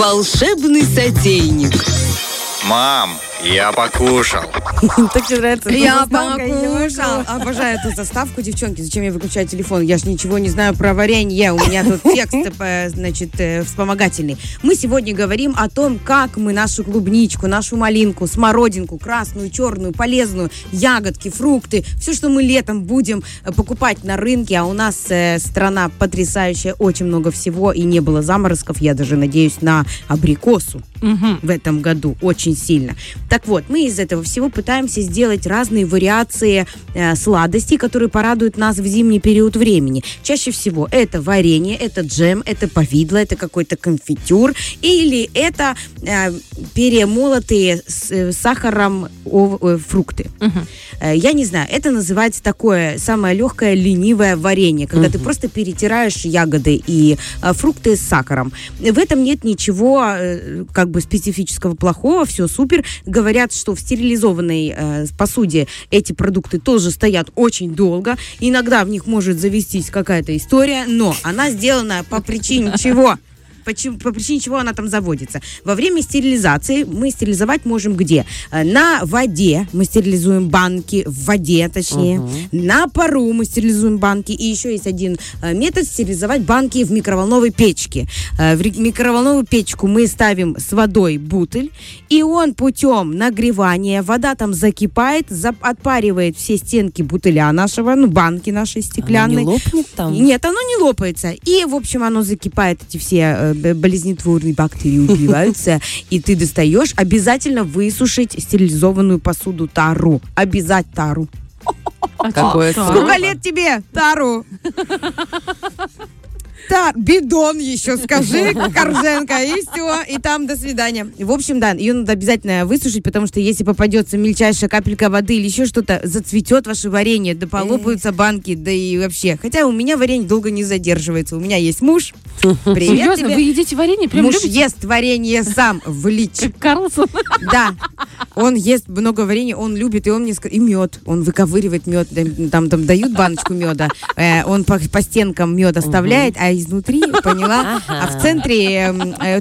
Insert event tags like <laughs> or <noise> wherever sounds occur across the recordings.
Волшебный сотейник. Мам, я покушал. <laughs> Так тебе нравится? Я покушал. Обожаю эту заставку, девчонки. Зачем я выключаю телефон? Я ж ничего не знаю про варенье. У меня тут <laughs> текст, э, значит, э, вспомогательный. Мы сегодня говорим о том, как мы нашу клубничку, нашу малинку, смородинку, красную, черную, полезную, ягодки, фрукты, все, что мы летом будем э, покупать на рынке, а у нас страна потрясающая, очень много всего, и не было заморозков, я даже надеюсь на абрикосу в этом году очень сильно. Так вот, мы из этого всего пытаемся сделать разные вариации э, сладостей, которые порадуют нас в зимний период времени. Чаще всего это варенье, это джем, это повидло, это какой-то конфитюр, или это э, перемолотые с э, сахаром ов- э, фрукты. Э, Я не знаю, это называется такое самое легкое ленивое варенье, когда ты просто перетираешь ягоды и э, фрукты с сахаром. В этом нет ничего э, как бы специфического плохого, все супер. Говорят, что в стерилизованной э, посуде эти продукты тоже стоят очень долго. Иногда в них может завестись какая-то история, но она сделана по причине чего? Почему- по причине чего она там заводится. Во время стерилизации мы стерилизовать можем где? Э, На воде мы стерилизуем банки, в воде точнее. На пару мы стерилизуем банки. И еще есть один э, метод стерилизовать банки в микроволновой печке. Э, В микроволновую печку мы ставим с водой бутыль, и он путем нагревания, вода там закипает, за- отпаривает все стенки бутыля нашего, ну, банки нашей стеклянной. не лопнет там? Нет, оно не лопается. И, в общем, оно закипает, эти все болезнетворные бактерии убиваются, и ты достаешь. Обязательно высушить стерилизованную посуду тару. Обязать тару. Какое Сколько лет тебе, тару? Тар, бидон еще скажи, Корженко, и все, и там до свидания. В общем, да, ее надо обязательно высушить, потому что если попадется мельчайшая капелька воды или еще что-то, зацветет ваше варенье, да полопаются банки, да и вообще. Хотя у меня варенье долго не задерживается. У меня есть муж. Привет Серьезно, тебе. вы едите варенье? Прям Муж любите? ест варенье сам в лич. Как Карлсон. Да, он ест много варенья, он любит, и он мне и мед, он выковыривает мед, там, там дают баночку меда, э, он по, по стенкам мед оставляет, а изнутри, <laughs> поняла, а в центре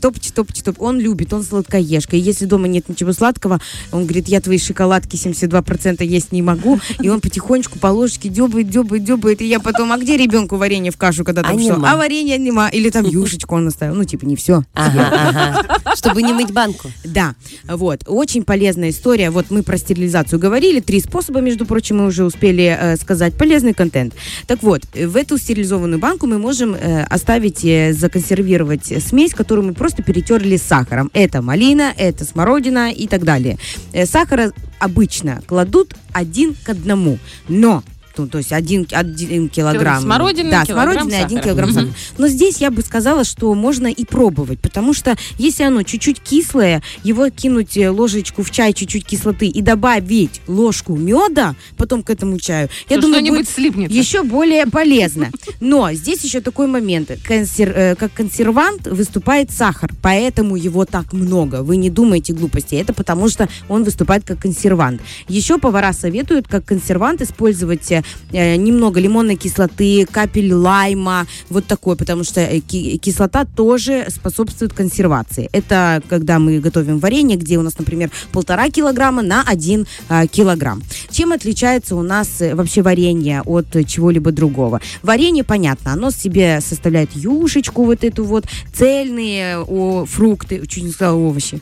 топчи, топчи, топ. Он любит, он сладкоежка, и если дома нет ничего сладкого, он говорит, я твои шоколадки 72% есть не могу, и он потихонечку по ложечке дебает, дебает, дебает, и я потом, а где ребенку варенье в кашу, когда там А что? нема. А варенья нема, или там юшечку он оставил, ну типа не все. Ага. Чтобы не мыть банку. Да, вот, очень полезная история. Вот мы про стерилизацию говорили, три способа, между прочим, мы уже успели э, сказать, полезный контент. Так вот, э, в эту стерилизованную банку мы можем э, оставить, законсервировать смесь, которую мы просто перетерли сахаром. Это малина, это смородина и так далее. Э, сахара обычно кладут один к одному, но ну, то есть один, один килограмм. смородины, да, килограмм смородины, один килограмм сахара. Но здесь я бы сказала, что можно и пробовать, потому что если оно чуть-чуть кислое, его кинуть э, ложечку в чай, чуть-чуть кислоты и добавить ложку меда потом к этому чаю, я То думаю, будет слипнет. еще более полезно. Но здесь еще такой момент. Консер- э, как консервант выступает сахар, поэтому его так много. Вы не думайте глупости. Это потому что он выступает как консервант. Еще повара советуют как консервант использовать э, немного лимонной кислоты, капель лайма, вот такой, потому что э, ки- кислота тоже способствует консервации. Это когда мы готовим варенье, где у нас, например, полтора килограмма на один а, килограмм. Чем отличается у нас э, вообще варенье от э, чего-либо другого? Варенье, понятно, оно себе составляет юшечку вот эту вот, цельные о, фрукты, чуть не сказала овощи.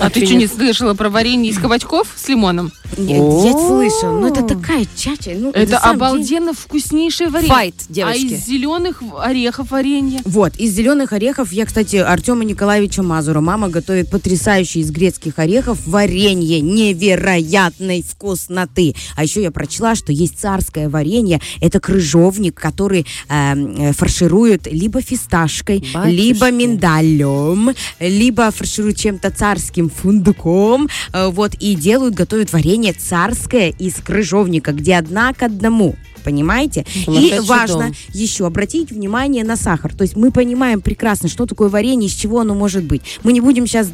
А ты что, не слышала про варенье из кабачков с лимоном? Я, я слышала, но это такая чача. Ну, Это обалденно вкуснейшее варенье. Файт, А девочки. из зеленых орехов варенье? Вот, из зеленых орехов я, кстати, Артема Николаевича Мазура. Мама готовит потрясающий из грецких орехов варенье невероятной вкусноты. А еще я прочла, что есть царское варенье. Это крыжовник, который эм, э, фаршируют либо фисташкой, Батюшки. либо миндалем, либо фаршируют чем-то царским фундуком. Э, вот, и делают, готовят варенье царское из крыжовника, где одна к одному. понимаете? И важно дом. еще обратить внимание на сахар. То есть мы понимаем прекрасно, что такое варенье, из чего оно может быть. Мы не будем сейчас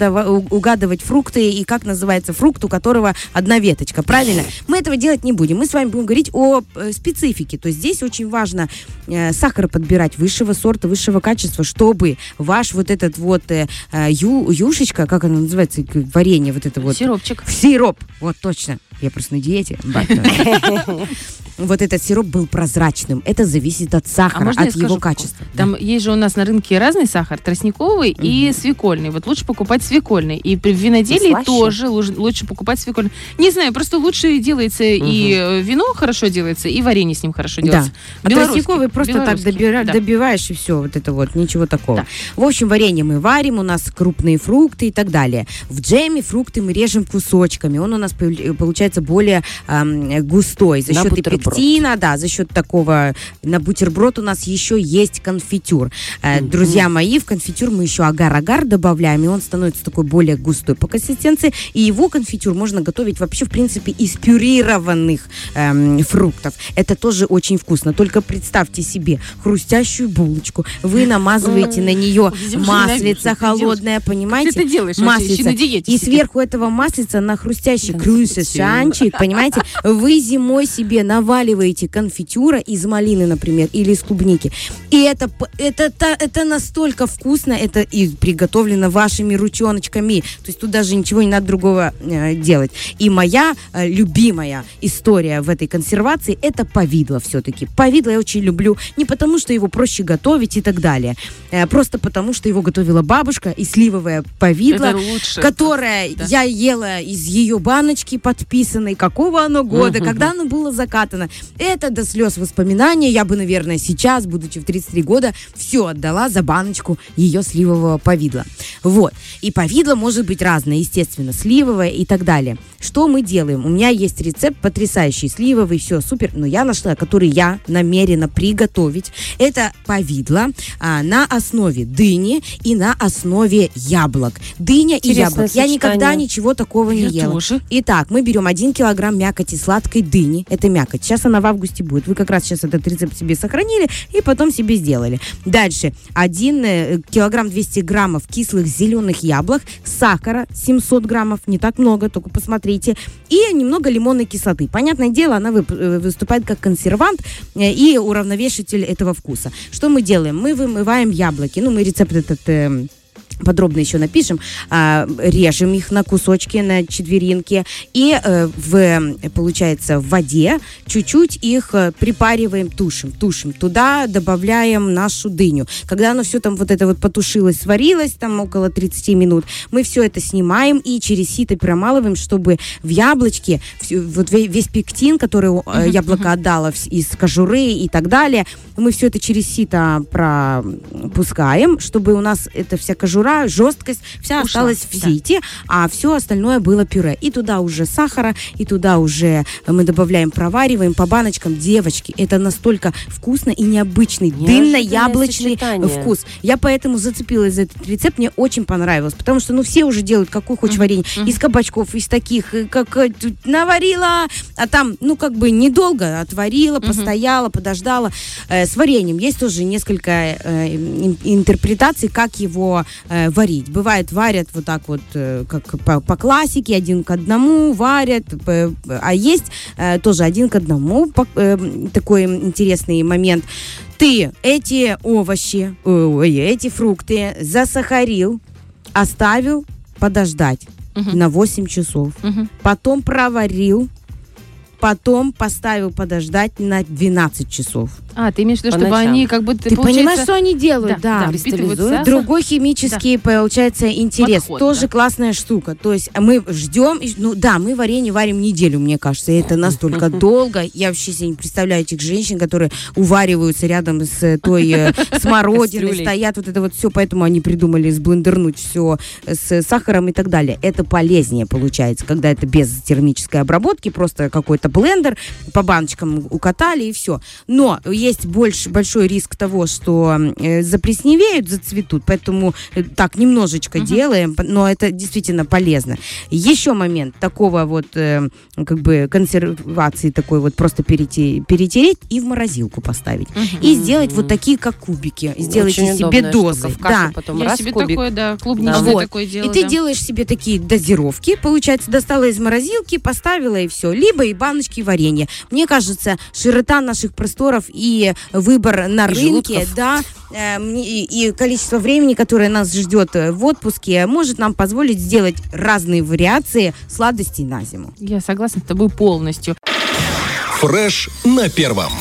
угадывать фрукты и как называется фрукт, у которого одна веточка, правильно? Мы этого делать не будем. Мы с вами будем говорить о э, специфике. То есть здесь очень важно э, сахар подбирать высшего сорта, высшего качества, чтобы ваш вот этот вот э, э, ю, юшечка, как она называется, варенье вот это вот. Сиропчик. Сироп, вот точно. Я просто на диете. <laughs> Вот этот сироп был прозрачным. Это зависит от А сахара, я от его скажу, качества. Там есть же у нас на рынке разный сахар, тростниковый и свекольный. Вот лучше покупать свекольный. И при виноделии тоже лучше покупать свекольный. Не знаю, просто лучше делается и э, вино хорошо делается, и варенье с ним хорошо Да. делается. А Белорусский, тростниковый просто так добира- да. добиваешь и все, вот это вот, ничего такого. Да. В общем, варенье мы варим, у нас крупные фрукты и так далее. В джеме фрукты мы режем кусочками, он у нас получается более ам, густой за счет бутерброд. да, за счет такого. На бутерброд у нас еще есть конфитюр. Э, Друзья мои, в конфитюр мы еще агар-агар добавляем, и он становится такой более густой по консистенции. И его конфитюр можно готовить вообще, в принципе, из пюрированных эм, фруктов. Это тоже очень вкусно. Только представьте себе хрустящую булочку. Вы намазываете на нее маслица холодное, Как ты понимаете? это делаешь Маслица. на И сверху этого маслица на хрустящий крюсешанчик, понимаете? Вы зимой себе наваливаете конфитюра из малины, например, или из клубники. И это, это, та- это настолько вкусно, это и приготовлено вашими ручоночками. То есть тут даже ничего не надо другого э, делать. И моя э, любимая история в этой консервации это повидло все-таки. Повидло я очень люблю не потому, что его проще готовить и так далее, э, просто потому, что его готовила бабушка и сливовое повидло Это которое Да. я ела из ее баночки подписанной, какого оно года, Мгм. когда оно было закатано. Это до слез воспоминания. Я бы, наверное, сейчас, будучи в 33 года, все отдала за баночку ее сливового повидла. Вот. И повидло может быть разное, естественно, сливовое и так далее. Что мы делаем? У меня есть рецепт потрясающий, сливовый, все супер, но я нашла, который я намерена приготовить. Это повидло а, на основе дыни и на основе яблок. Дыня и Интересное яблок. Я никогда сочетание. ничего такого не Я ела. тоже. Итак, мы берем 1 килограмм мякоти сладкой дыни. Это мякоть. Сейчас она в августе будет. Вы как раз сейчас этот рецепт себе сохранили и потом себе сделали. Дальше. 1 килограмм 200 граммов кислых зеленых яблок, сахара 700 граммов, не так много, только посмотрите, и немного лимонной кислоты. Понятное дело, она э, выступает как консервант э, и уравновешитель этого вкуса. Что мы делаем? Мы вымываем яблоки. Ну, мы рецепт этот... эм, подробно еще напишем, а, режем их на кусочки, на четверинки, и э, в, получается, в воде чуть-чуть их э, припариваем, тушим, тушим. Туда добавляем нашу дыню. Когда оно все там вот это вот потушилось, сварилось, там около 30 минут, мы все это снимаем и через сито промалываем, чтобы в яблочке вот ве- весь пектин, который э, яблоко отдало вс- из кожуры и так далее, мы все это через сито пропускаем, чтобы у нас эта вся кожура, жесткость, вся Ушла, осталась в да. сите, а все остальное было пюре. И туда уже сахара, и туда уже мы добавляем, провариваем по баночкам. Девочки, это настолько вкусно и необычный дынно-яблочный вкус. Я поэтому зацепилась за этот рецепт, мне очень понравилось, потому что, ну, все уже делают какую хочешь варенье, из кабачков, из таких, э, как э, наварила, а там, ну, как бы недолго отварила, постояла, подождала. Э, с вареньем есть тоже несколько э, ин- интерпретаций, как его э, варить. Бывает, варят вот так вот, э, как по, по классике, один к одному варят, п- а есть э, тоже один к одному. По- э, такой интересный момент. Ты эти овощи, ой, эти фрукты засахарил, оставил подождать Мгм. на 8 часов. Мгм. Потом проварил, потом поставил подождать на 12 часов. А, ты имеешь в виду, чтобы ночам. они как бы... Ты понимаешь, что они делают? Да, Да. да. Другой химический, получается, интерес. Подход, Тоже да. классная штука. То есть мы ждем, ну да, мы варенье варим неделю, мне кажется. и Это настолько <laughs> долго. Я вообще себе не представляю этих женщин, которые увариваются рядом с э, той э, <laughs> смородиной, стоят вот это вот все, поэтому они придумали сблендернуть все с сахаром и так далее. Это полезнее получается, когда это без термической обработки, просто какой-то блендер по баночкам укатали и все. Но есть больше, большой риск того, что э, заплесневеют, зацветут, поэтому э, так немножечко делаем, п- но это действительно полезно. Еще момент такого вот э, как бы консервации такой вот просто перете- перетереть и в морозилку поставить. И сделать вот такие, как кубики. Сделайте Очень себе удобная дозы. штука. В кашу Да. потом Я раз себе кубик. такое, да, клубничное Вот. такое И делаю. ты да. делаешь себе такие дозировки, получается, достала из морозилки, поставила и все. Либо и баночки варенья. Мне кажется, широта наших просторов и выбор на И рынке, желудков. да, э, и, и количество времени, которое нас ждет э, в отпуске, может нам позволить сделать разные вариации сладостей на зиму. Я согласна с тобой полностью. Фреш на первом.